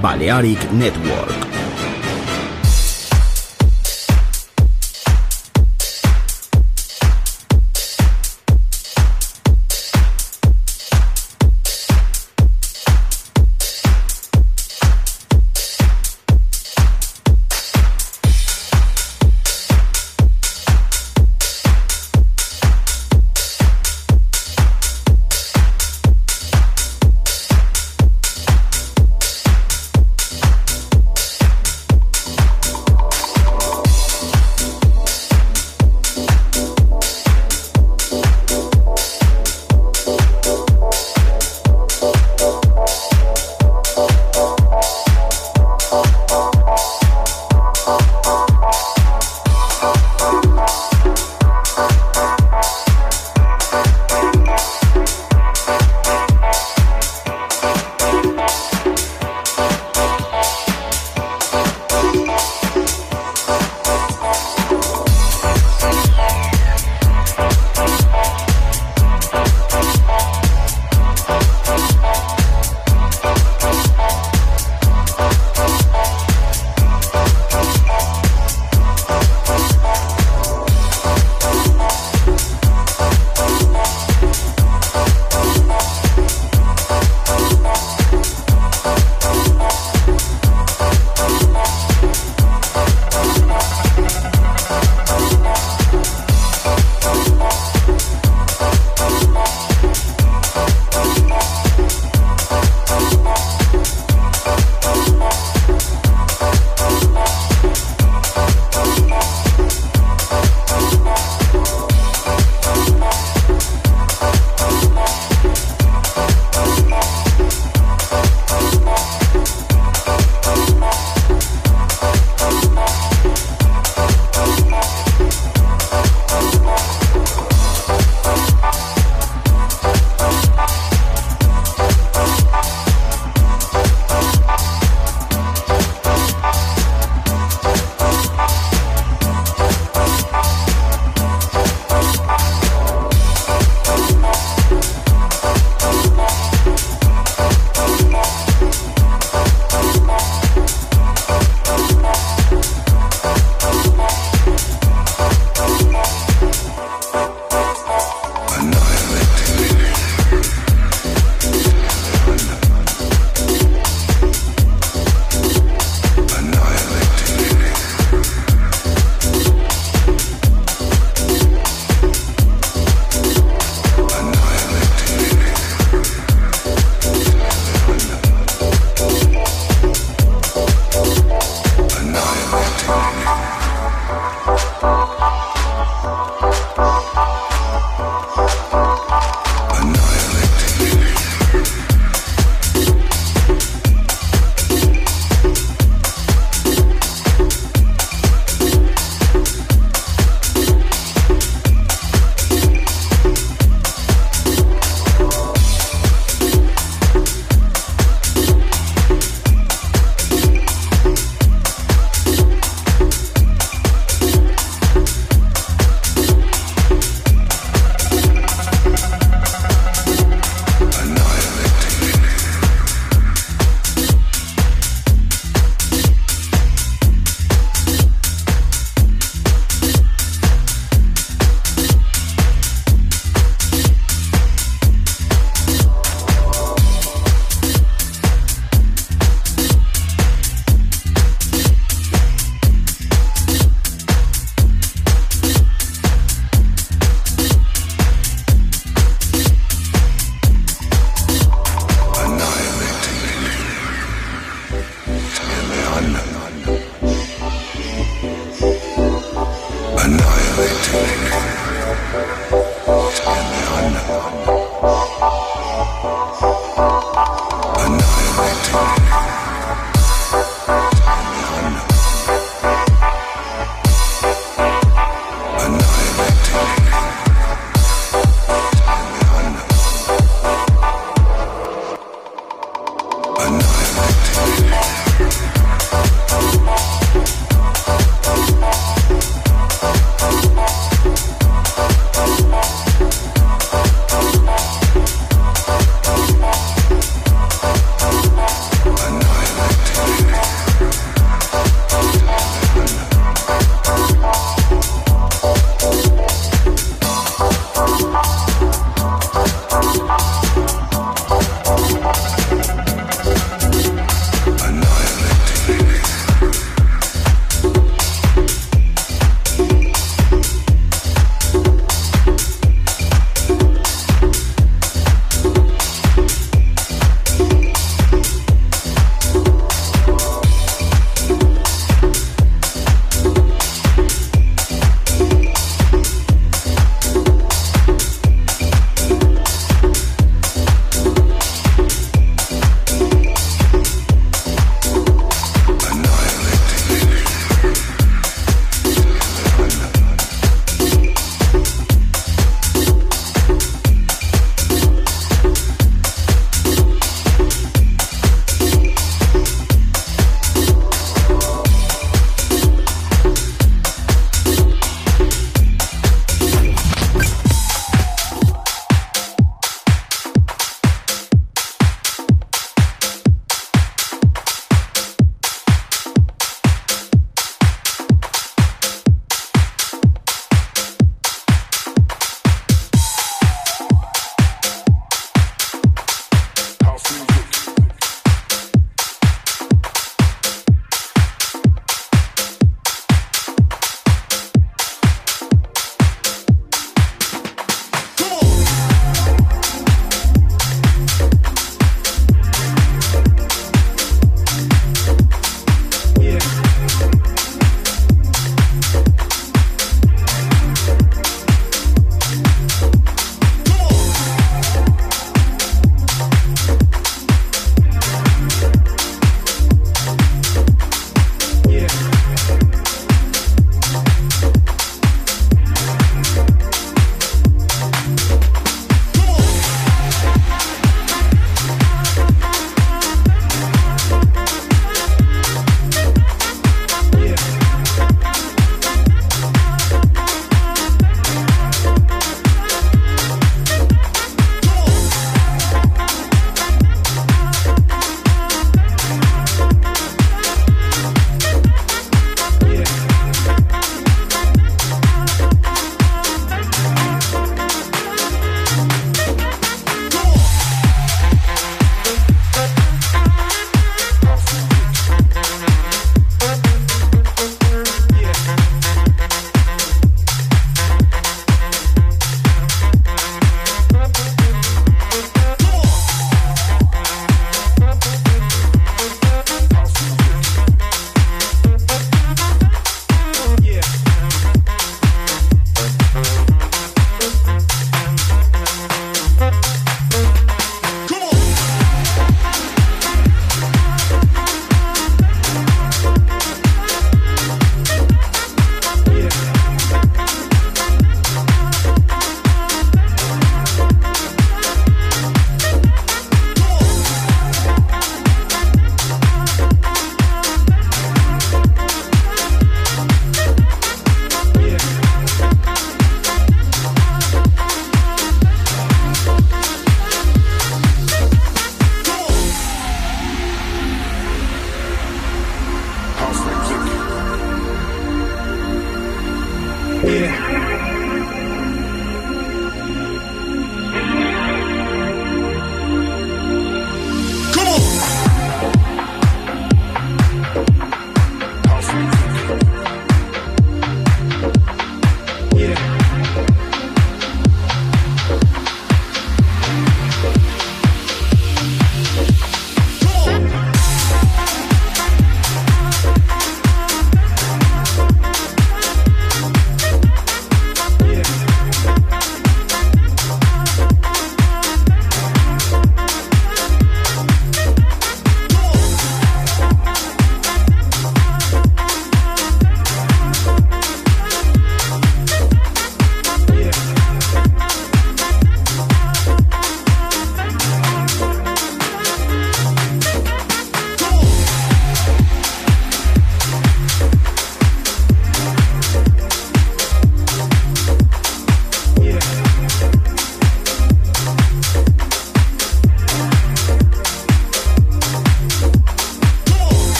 Balearic Network.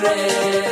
padre.